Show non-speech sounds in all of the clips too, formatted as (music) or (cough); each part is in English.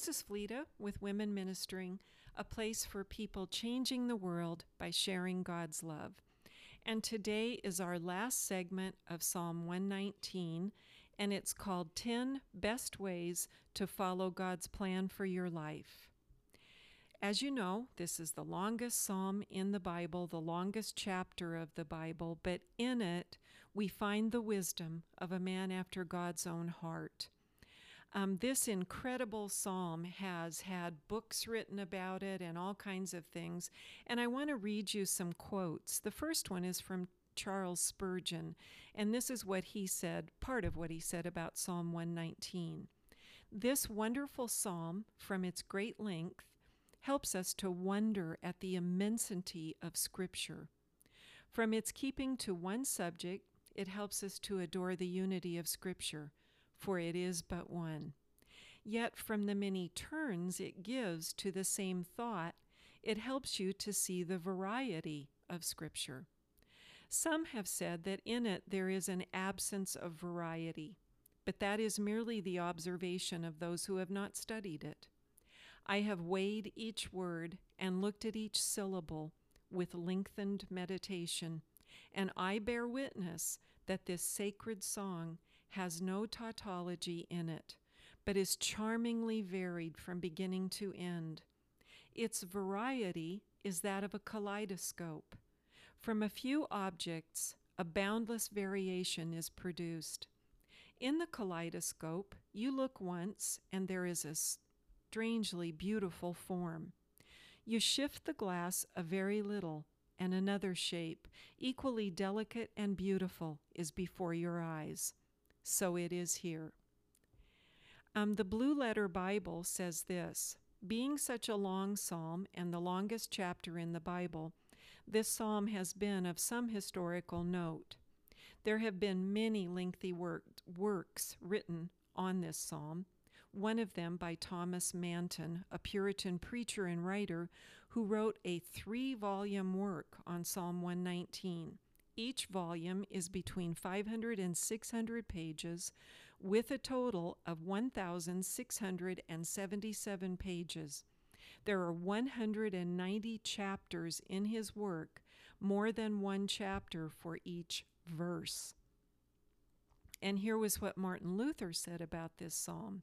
This is Fleta with Women Ministering, a place for people changing the world by sharing God's love. And today is our last segment of Psalm 119, and it's called 10 Best Ways to Follow God's Plan for Your Life. As you know, this is the longest psalm in the Bible, the longest chapter of the Bible, but in it we find the wisdom of a man after God's own heart. Um, this incredible psalm has had books written about it and all kinds of things. And I want to read you some quotes. The first one is from Charles Spurgeon, and this is what he said, part of what he said about Psalm 119. This wonderful psalm, from its great length, helps us to wonder at the immensity of Scripture. From its keeping to one subject, it helps us to adore the unity of Scripture, for it is but one. Yet from the many turns it gives to the same thought, it helps you to see the variety of Scripture. Some have said that in it there is an absence of variety, but that is merely the observation of those who have not studied it. I have weighed each word and looked at each syllable with lengthened meditation, and I bear witness that this sacred song has no tautology in it, but is charmingly varied from beginning to end. Its variety is that of a kaleidoscope. From a few objects, a boundless variation is produced. In the kaleidoscope, you look once, and there is a strangely beautiful form. You shift the glass a very little, and another shape, equally delicate and beautiful, is before your eyes. So it is here. Um, the Blue Letter Bible says this Being such a long psalm and the longest chapter in the Bible, this psalm has been of some historical note. There have been many lengthy work, works written on this psalm one of them by Thomas Manton, a Puritan preacher and writer who wrote a three volume work on Psalm 119. Each volume is between 500 and 600 pages, with a total of 1,677 pages. There are 190 chapters in his work, more than one chapter for each verse. And here was what Martin Luther said about this psalm.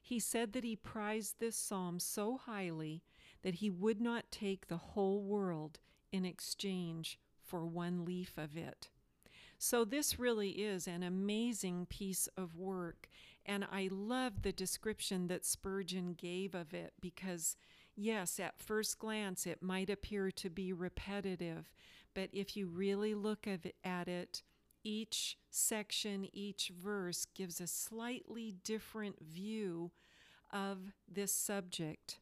He said that he prized this psalm so highly that he would not take the whole world in exchange for one leaf of it. So, this really is an amazing piece of work, and I love the description that Spurgeon gave of it because, yes, at first glance it might appear to be repetitive, but if you really look at it, each section, each verse gives a slightly different view of this subject.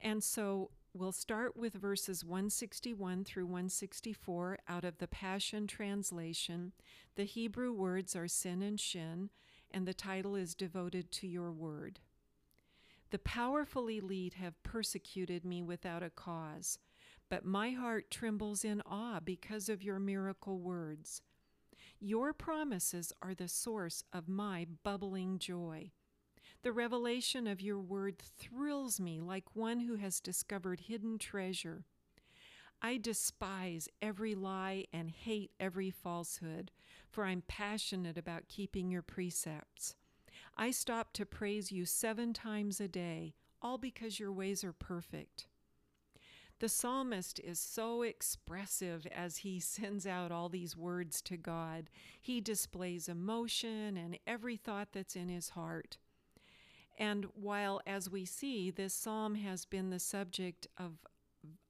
And so we'll start with verses 161 through 164 out of the Passion Translation. The Hebrew words are sin and shin, and the title is devoted to your word. The powerful elite have persecuted me without a cause, but my heart trembles in awe because of your miracle words. Your promises are the source of my bubbling joy. The revelation of your word thrills me like one who has discovered hidden treasure. I despise every lie and hate every falsehood, for I'm passionate about keeping your precepts. I stop to praise you seven times a day, all because your ways are perfect. The psalmist is so expressive as he (laughs) sends out all these words to God. He displays emotion and every thought that's in his heart. And while, as we see, this psalm has been the subject of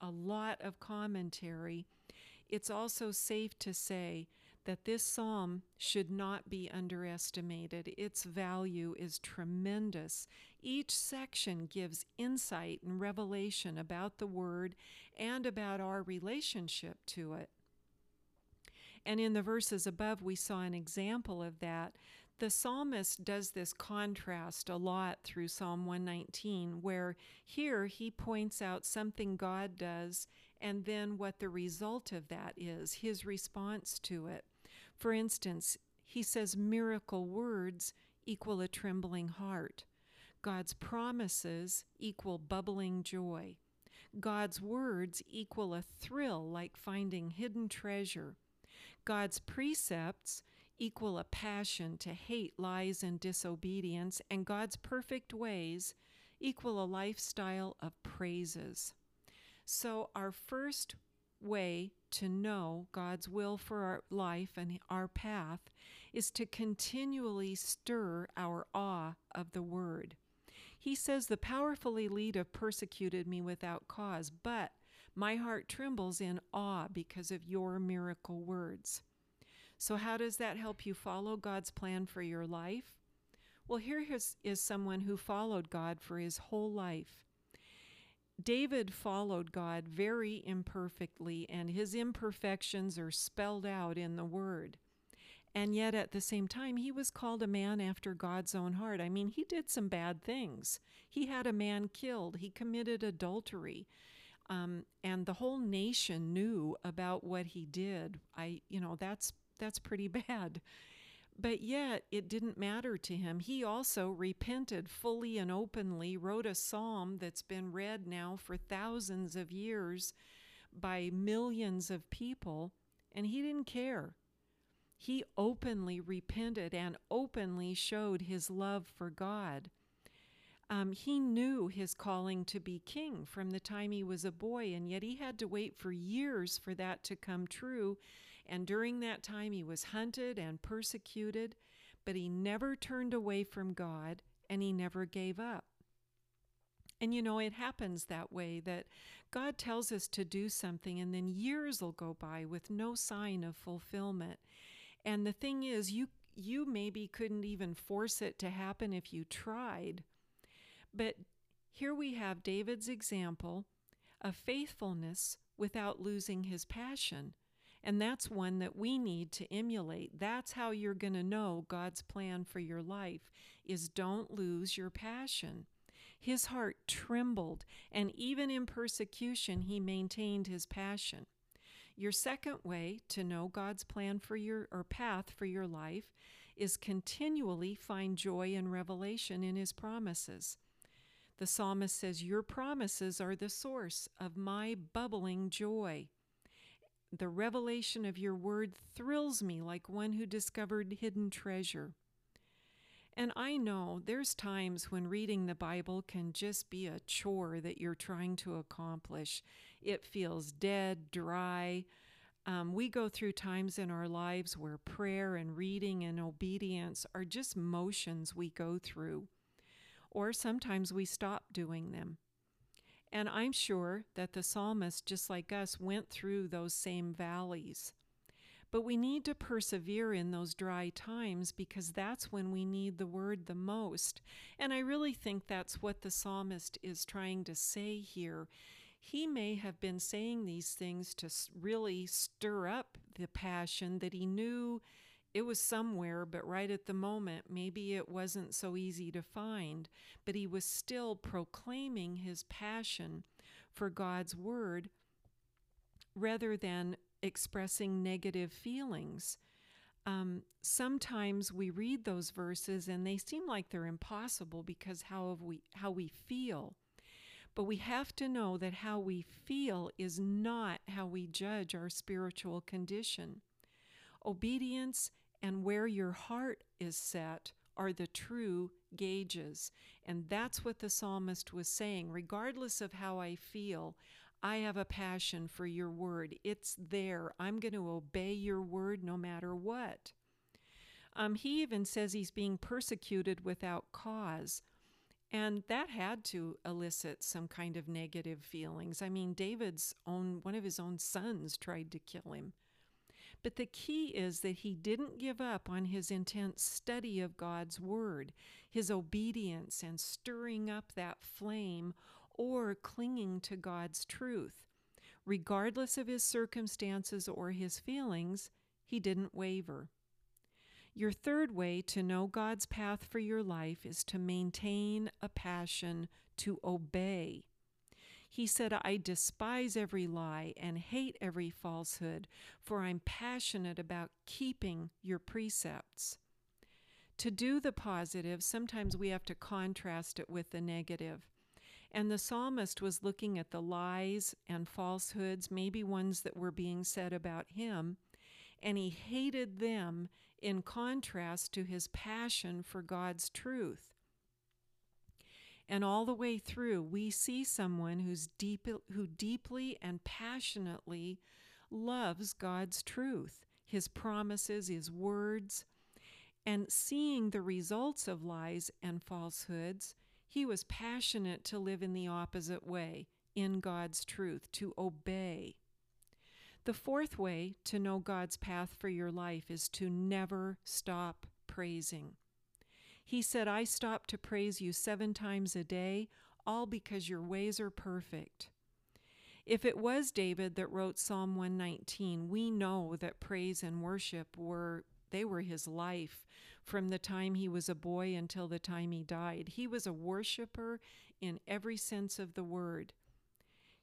a lot of commentary, it's also safe to say that this psalm should not be underestimated. Its value is tremendous. Each section gives insight and revelation about the Word and about our relationship to it. And in the verses above, we saw an example of that. The psalmist does this contrast a lot through Psalm 119, where here he points out something God does and then what the result of that is, his response to it. For instance, he says, Miracle words equal a trembling heart. God's promises equal bubbling joy. God's words equal a thrill like finding hidden treasure. God's precepts equal a passion to hate lies and disobedience, and God's perfect ways equal a lifestyle of praises. So, our first way to know God's will for our life and our path is to continually stir our awe of the Word. He says, The powerful elite have persecuted me without cause, but my heart trembles in awe because of your miracle words. So, how does that help you follow God's plan for your life? Well, here is, is someone who followed God for his whole life. David followed God very imperfectly, and his imperfections are spelled out in the Word. And yet, at the same time, he was called a man after God's own heart. I mean, he did some bad things. He had a man killed, he committed adultery. Um, and the whole nation knew about what he did. I, you know, that's that's pretty (laughs) bad. But yet it didn't matter to him. He also repented fully and openly, wrote a psalm that's been read now for thousands of years by millions of people, and he didn't care. He openly repented and openly showed his love for God. Um, he knew his calling to be king from the time he was a boy, and yet he had to wait for years for that to come true and during that time, he was hunted and persecuted, but he never turned away from God and he never gave up. And you know, it happens that way that God tells us to do something, and then years will go by with no sign of fulfillment. And the thing is, you you maybe couldn't even force it to happen if you tried. But here we have David's example of faithfulness without losing his passion. And that's one that we need to emulate. That's how you're going to know God's plan for your life is don't lose your passion. His heart trembled, and even in persecution, he maintained his passion. Your second way to know God's plan for your or path for your life is continually find joy and revelation in his promises. The psalmist says, Your promises are the source of my bubbling joy. The revelation of your word thrills me like one who discovered hidden treasure. And I know there's times when reading the Bible can just be a chore that you're trying to accomplish. It feels dead, dry. Um, we go through times in our lives where prayer and reading and obedience are just motions we go through. Or sometimes we stop doing them. And I'm sure that the psalmist, just like us, went through those same valleys. But we need to persevere in those dry times because that's when we need the word the most. And I really think that's what the psalmist is trying to say here. He may have been saying these things to really stir up the passion that he knew it was somewhere, but right at the moment, maybe it wasn't so easy to find. But he was still proclaiming his passion for God's word rather than expressing negative feelings. Um, sometimes we read those verses and they seem like they're impossible because how we how we feel. But we have to know that how we feel is not how we judge our spiritual condition. Obedience and where your heart is set are the true gauges. And that's what the psalmist was saying. Regardless of how I feel, I have a passion for your word. It's there. I'm going to obey your word no matter what. Um, he even says he's being persecuted without cause. And that had to elicit some kind of negative feelings. I mean, David's own, one of his own sons tried to kill him. But the key is that he didn't give up on his intense study of God's Word, his obedience, and stirring up that flame or clinging to God's truth. Regardless of his circumstances or his feelings, he didn't waver. Your third way to know God's path for your life is to maintain a passion to obey. He said, I despise every lie and hate every falsehood, for I'm passionate about keeping your precepts. To do the positive, sometimes we have to contrast it with the negative. And the psalmist was looking at the lies and falsehoods, maybe ones that were being said about him, and he hated them in contrast to his passion for God's truth. And all the way through, we see someone who's deep, who deeply and passionately loves God's truth, His promises, His words. And seeing the results of lies and falsehoods, he was passionate to live in the opposite way, in God's truth, to obey. The fourth way to know God's path for your life is to never stop praising. He said, I stop to praise you seven times a day, all because your ways are perfect. If it was David that wrote Psalm 119, we know that praise and worship were they were his life from the time he was a boy until the time he died. He was a worshiper in every sense of the word.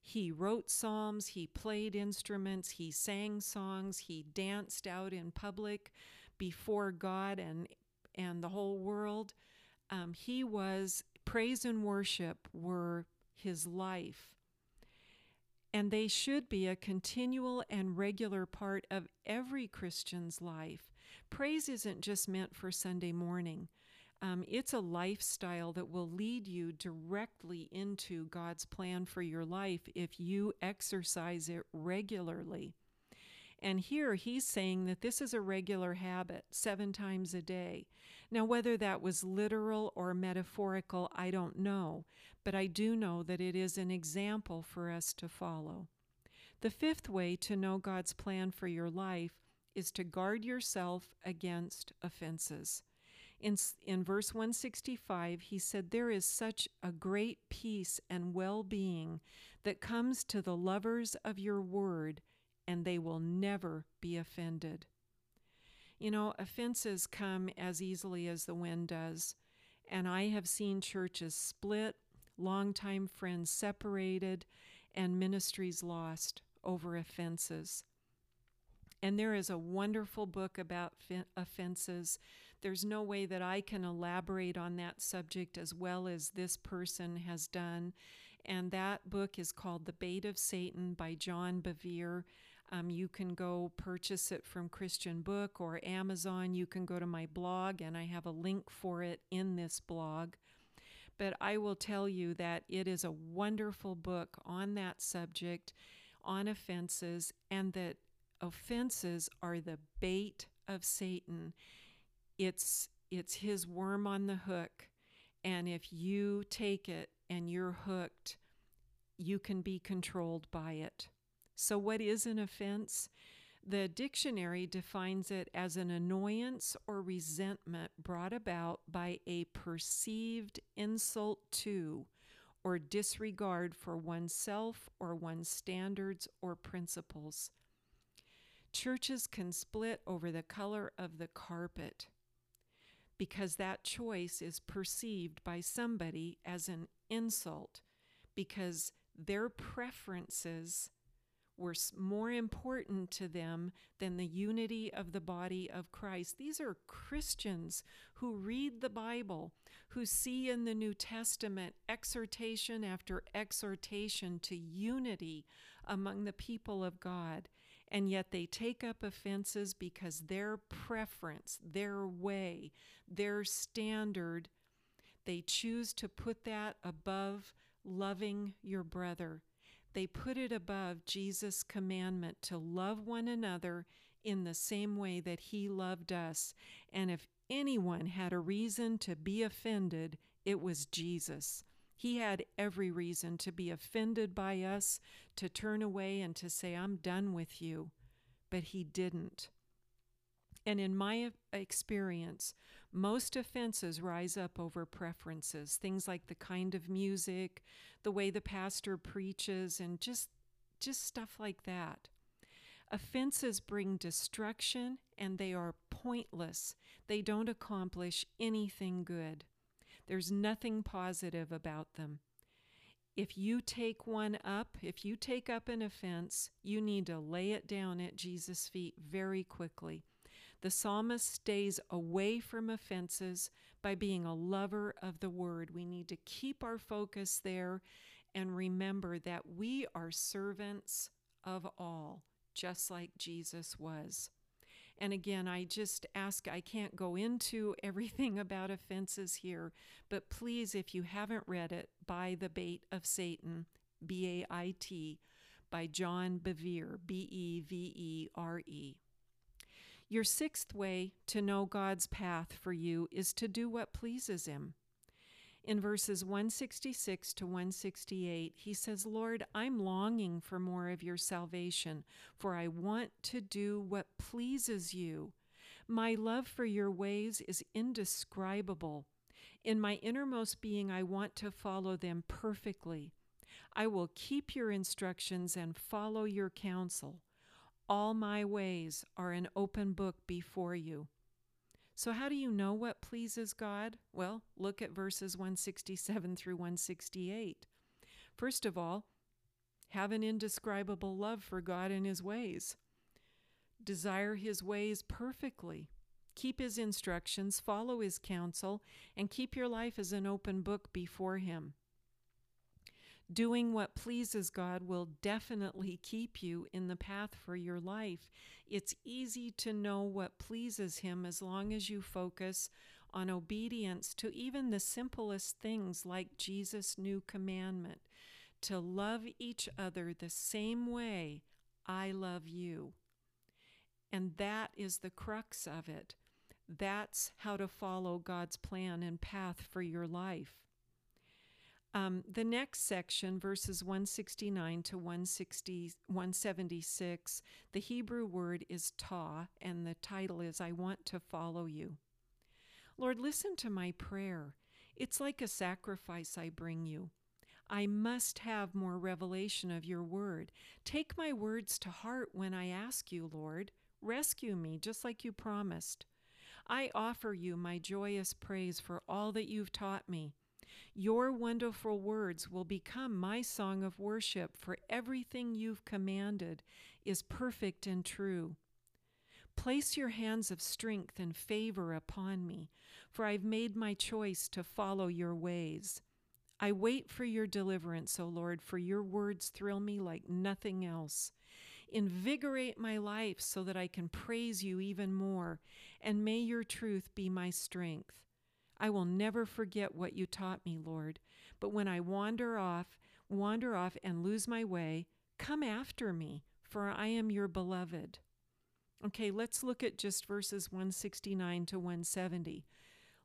He wrote psalms, he played instruments, he sang songs, he danced out in public before God and and the whole world. Um, he was, praise and worship were his life. And they should be a continual and regular part of every Christian's life. Praise isn't just meant for Sunday morning. Um, it's a lifestyle that will lead you directly into God's plan for your life if you exercise it regularly. And here he's saying that this is a regular habit, seven times a day. Now, whether that was literal or metaphorical, I don't know, but I do know that it is an example for us to follow. The fifth way to know God's plan for your life is to guard yourself against offenses. In, in verse 165, he said, There is such a great peace and well being that comes to the lovers of your word and they will never be offended. You know, offenses come as easily as the wind does, and I have seen churches split, longtime friends separated, and ministries lost over offenses. And there is a wonderful book about offenses. There's no way that I can elaborate on that subject as well as this person has done. And that book is called The Bait of Satan by John Bevere. Um, you can go purchase it from Christian Book or Amazon. You can go to my blog, and I have a link for it in this blog. But I will tell you that it is a wonderful book on that subject, on offenses, and that offenses are the bait of Satan. It's it's his worm on the hook, and if you take it and you're hooked, you can be controlled by it. So, what is an offense? The dictionary defines it as an annoyance or resentment brought about by a perceived insult to or disregard for oneself or one's standards or principles. Churches can split over the color of the carpet because that choice is perceived by somebody as an insult because their preferences were more important to them than the unity of the body of Christ. These are Christians who read the Bible, who see in the New Testament exhortation after exhortation to unity among the people of God. And yet they take up offenses because their preference, their way, their standard, they choose to put that above loving your brother they put it above Jesus' commandment to love one another in the same way that he loved us. And if anyone had a reason to be offended, it was Jesus. He had every reason to be offended by us, to turn away and to say, I'm done with you. But he didn't. And in my experience, most offenses rise up over preferences, things like the kind of music, the way the pastor preaches, and just, just stuff like that. Offenses bring destruction and they are pointless. They don't accomplish anything good. There's nothing positive about them. If you take one up, if you take up an offense, you need to lay it down at Jesus' feet very quickly The psalmist stays away from offenses by being a lover of the word. We need to keep our focus there and remember that we are servants of all, just like Jesus was. And again, I just ask, I can't go into (laughs) everything about offenses here, but please, if you haven't read it, By the Bait of Satan, B A I T, by John Bevere, B E V E R E. Your sixth way to know God's path for you is to do what pleases Him. In verses 166 to 168, he says, Lord, I'm longing for more of your salvation, for I want to do what pleases you. My love for your ways is indescribable. In my innermost being, I want to follow them perfectly. I will keep your instructions and follow your counsel. All my ways are an open book before you. So, how do you know what pleases God? Well, look at verses 167 through 168. First of all, have an indescribable love for God and His ways. Desire His ways perfectly. Keep His instructions, follow His counsel, and keep your life as an open book before Him. Doing what pleases God will definitely keep you in the path for your life. It's easy to know what pleases Him as long as you focus on obedience to even the simplest things like Jesus' new commandment to love each other the same way I love you. And that is the crux of it. That's how to follow God's plan and path for your life. Um, the next section, verses 169 to 160, 176, the Hebrew word is ta, and the title is I Want to Follow You. Lord, listen to my prayer. It's like a sacrifice I bring you. I must have more revelation of your word. Take my words to heart when I ask you, Lord. Rescue me, just like you promised. I offer you my joyous praise for all that you've taught me. Your wonderful words will become my song of worship, for everything you've commanded is perfect and true. Place your hands of strength and favor upon me, for I've made my choice to follow your ways. I wait for your deliverance, O Lord, for your words thrill me like nothing else. Invigorate my life so that I can praise you even more, and may your truth be my strength. I will never forget what you taught me, Lord. But when I wander off, wander off and lose my way, come after me, for I am your beloved. Okay, let's look at just verses 169 to 170.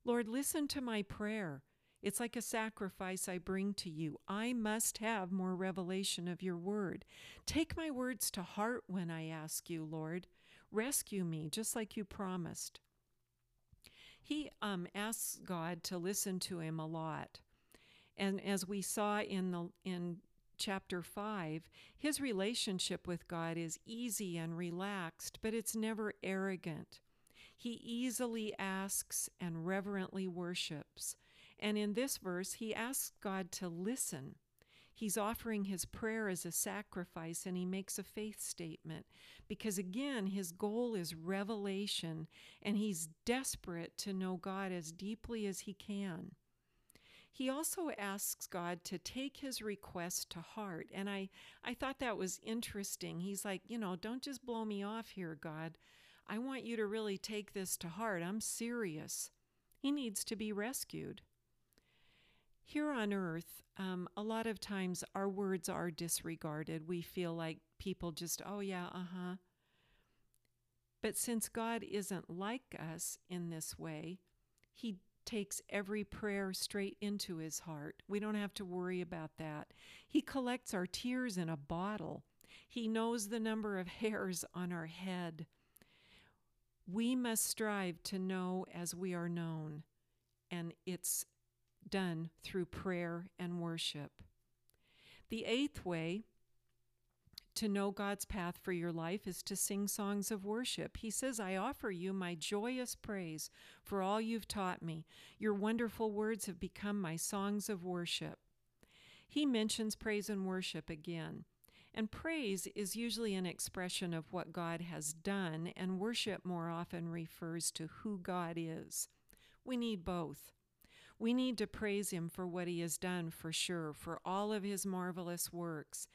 Lord, listen to my prayer. It's like a sacrifice I bring to you. I must have more revelation of your word. Take my words to heart when I ask you, Lord. Rescue me, just like you promised he um, asks God to listen to him a lot. And as we saw in the in chapter 5, his relationship with God is easy and relaxed, but it's never arrogant. He easily asks and reverently worships. And in this verse, he asks God to listen He's offering his prayer as a sacrifice and he makes a faith statement because, again, his goal is revelation and he's desperate to know God as deeply as he can. He also asks God to take his request to heart. And I, I thought that was interesting. He's like, you know, don't just blow me off here, God. I want you to really take this to heart. I'm serious. He needs to be rescued. Here on earth, um, a lot of times our words are disregarded. We feel like people just, oh, yeah, uh huh. But since God isn't like us in this way, He takes every prayer straight into His heart. We don't have to worry about that. He collects our tears in a bottle, He knows the number of (laughs) hairs on our head. We must strive to know as we are known, and it's done through prayer and worship. The eighth way to know God's path for your life is to sing songs of worship. He says, I offer you my joyous praise for all you've taught me. Your wonderful words have become my songs of worship. He mentions praise and worship again. And praise is usually an expression of what God has done, and worship more often refers to who God is. We need both. We need to praise Him for what He has done, for sure, for all of His marvelous works.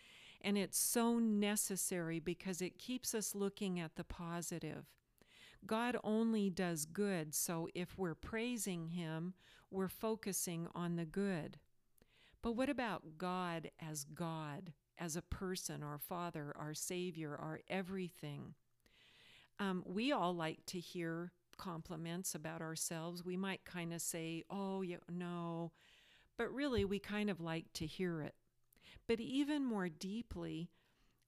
And it's so necessary because it keeps us looking at the positive. God only does good, so if we're praising Him, we're focusing on the good. But what about God as God? as a person, our Father, our Savior, our everything. Um, we all like to hear compliments about ourselves. We might kind of say, oh, yeah, no, but really we kind of like to hear it. But even more deeply,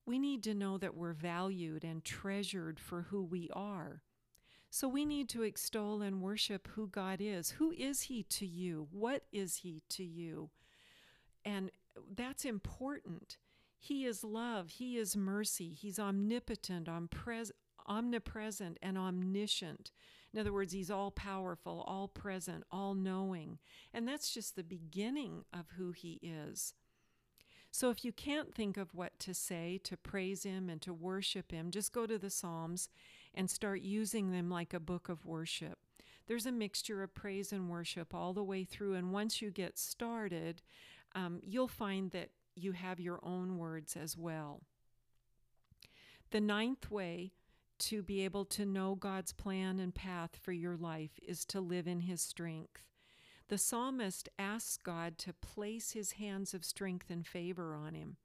we need to know that we're valued and treasured for who we are. So we need to extol and worship who God is. Who is He to you? What is He to you? And that's important. He is love. He is mercy. He's omnipotent, omnipresent, and omniscient. In other words, He's all powerful, all present, all knowing. And that's just the beginning of who He is. So if you can't think of what to say to praise Him and to worship Him, just go to the Psalms and start using them like a book of worship. There's a mixture of praise and worship all the way through. And once you get started, um, you'll find that you have your own words as well. The ninth way to be able to know God's plan and path for your life is to live in His strength. The psalmist asks God to place His hands of strength and favor on him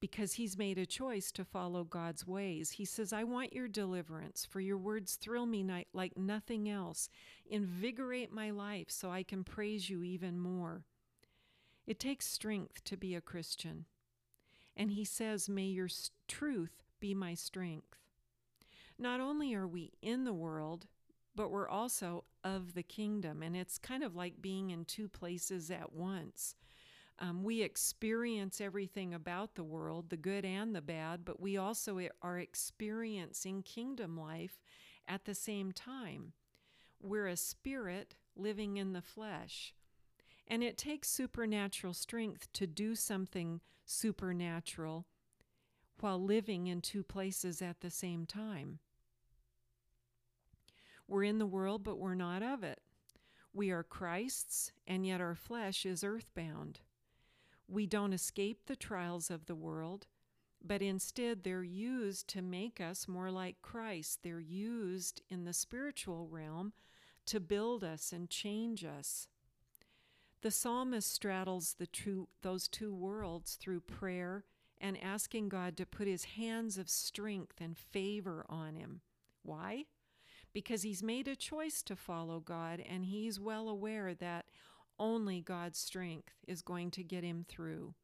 because he's made a choice to follow God's ways. He says, I want your deliverance, for your words thrill me like nothing else. Invigorate my life so I can praise you even more. It takes strength to be a Christian. And he says, May your truth be my strength. Not only are we in the world, but we're also of the kingdom. And it's kind of like being in two places at once. Um, we experience everything about the world, the good and the bad, but we also are experiencing kingdom life at the same time. We're a spirit living in the flesh. And it takes supernatural strength to do something supernatural while living in two places at the same time. We're in the world, but we're not of it. We are Christ's, and yet our flesh is earthbound. We don't escape the trials of the world, but instead they're used to make us more like Christ. They're used in the spiritual realm to build us and change us. The psalmist straddles the two, those two worlds through prayer and asking God to put his hands of strength and favor on him. Why? Because he's made a choice to follow God and he's well aware that only God's strength is going to get him through.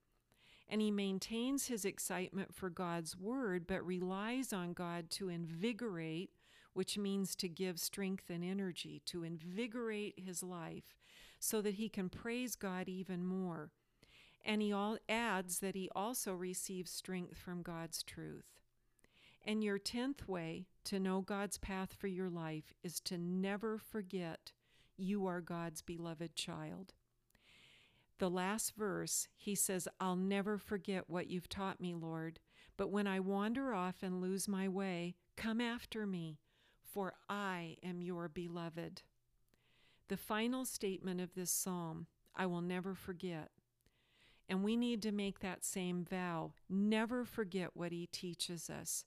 And he maintains his excitement for God's word, but relies on God to invigorate, which means to give strength and energy, to invigorate his life so that he can praise God even more. And he all adds that he also receives strength from God's truth. And your 10th way to know God's path for your life is to never forget you are God's beloved child. The last verse, he says, I'll never forget what you've taught me, Lord, but when I wander off and lose my way, come after me, for I am your beloved. The final statement of this psalm, I will never forget. And we need to make that same vow never forget what he teaches us.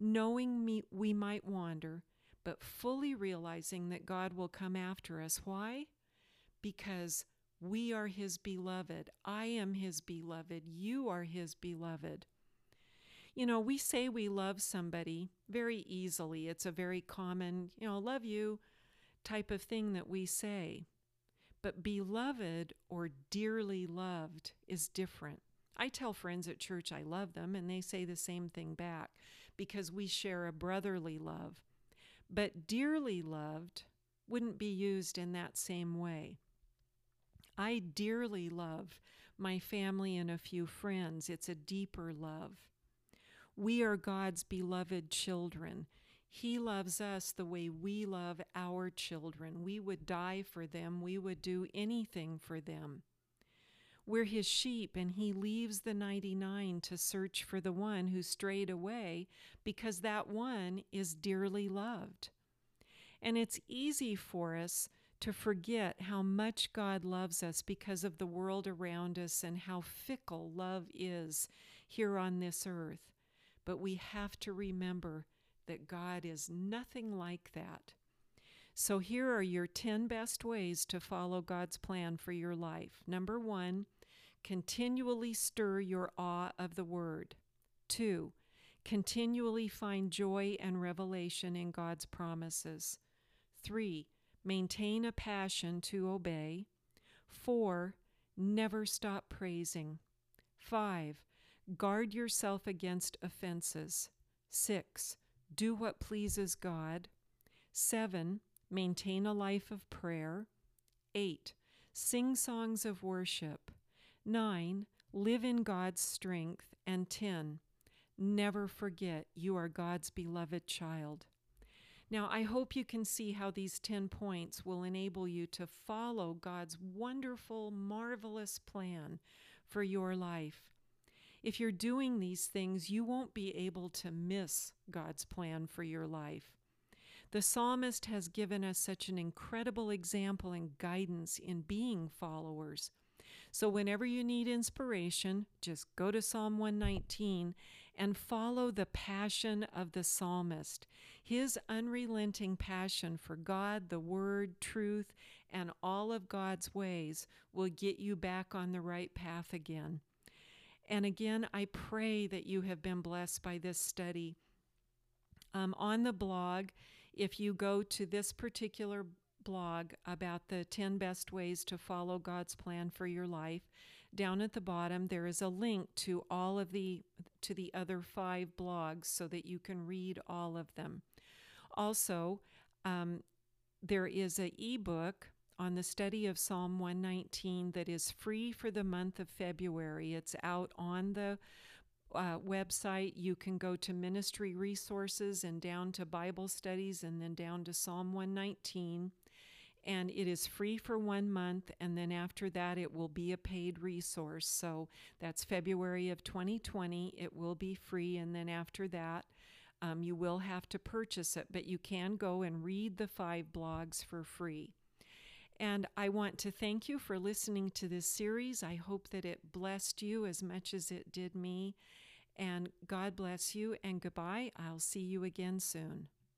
Knowing me, we might wander, but fully realizing that God will come after us. Why? Because we are his beloved. I am his beloved. You are his beloved. You know, we say we love somebody very easily. It's a very common, you know, love you, type of thing that we say. But beloved or dearly loved is different. I tell friends at church I love them, and they say the same thing back because we share a brotherly love. But dearly loved wouldn't be used in that same way. I dearly love my family and a few friends. It's a deeper love. We are God's beloved children, he loves us the way we love our children. We would die for them, we would do anything for them. We're his sheep, and he leaves the 99 to search for the one who strayed away because that one is dearly loved. And it's easy for us to forget how much God loves us because of the world around us and how fickle love is here on this earth. But we have to remember that God is nothing like that. So here are your 10 best ways to follow God's plan for your life. Number one, continually stir your awe of the Word. Two, continually find joy and revelation in God's promises. Three, maintain a passion to obey. Four, never stop praising. Five, guard yourself against offenses. Six, do what pleases God. Seven, maintain a life of prayer. Eight, sing songs of worship. 9. Live in God's strength. And 10. Never forget you are God's beloved child. Now, I hope you can see how these 10 points will enable you to follow God's wonderful, marvelous plan for your life. If you're doing these things, you won't be able to miss God's plan for your life. The psalmist has given us such an incredible example and guidance in being followers. So, whenever you need inspiration, just go to Psalm 119 and follow the passion of the psalmist. His unrelenting passion for God, the Word, truth, and all of God's ways will get you back on the right path again. And again, I pray that you have been blessed by this study. Um, on the blog, if you go to this particular blog about the 10 best ways to follow God's plan for your life. Down at the bottom there is a link to all of the to the other 5 blogs so that you can read all of them. Also, um, there is an ebook on the study of Psalm 119 that is free for the month of February. It's out on the uh, website. You can go to ministry resources and down to Bible studies and then down to Psalm 119 and it is free for one month and then after that it will be a paid resource. So that's february of 2020 it will be free and then after that um, you will have to purchase it but you can go and read the five blogs for free. And i want to thank you for listening to this series. I hope that it blessed you as much as it did me. And god bless you and goodbye. I'll see you again soon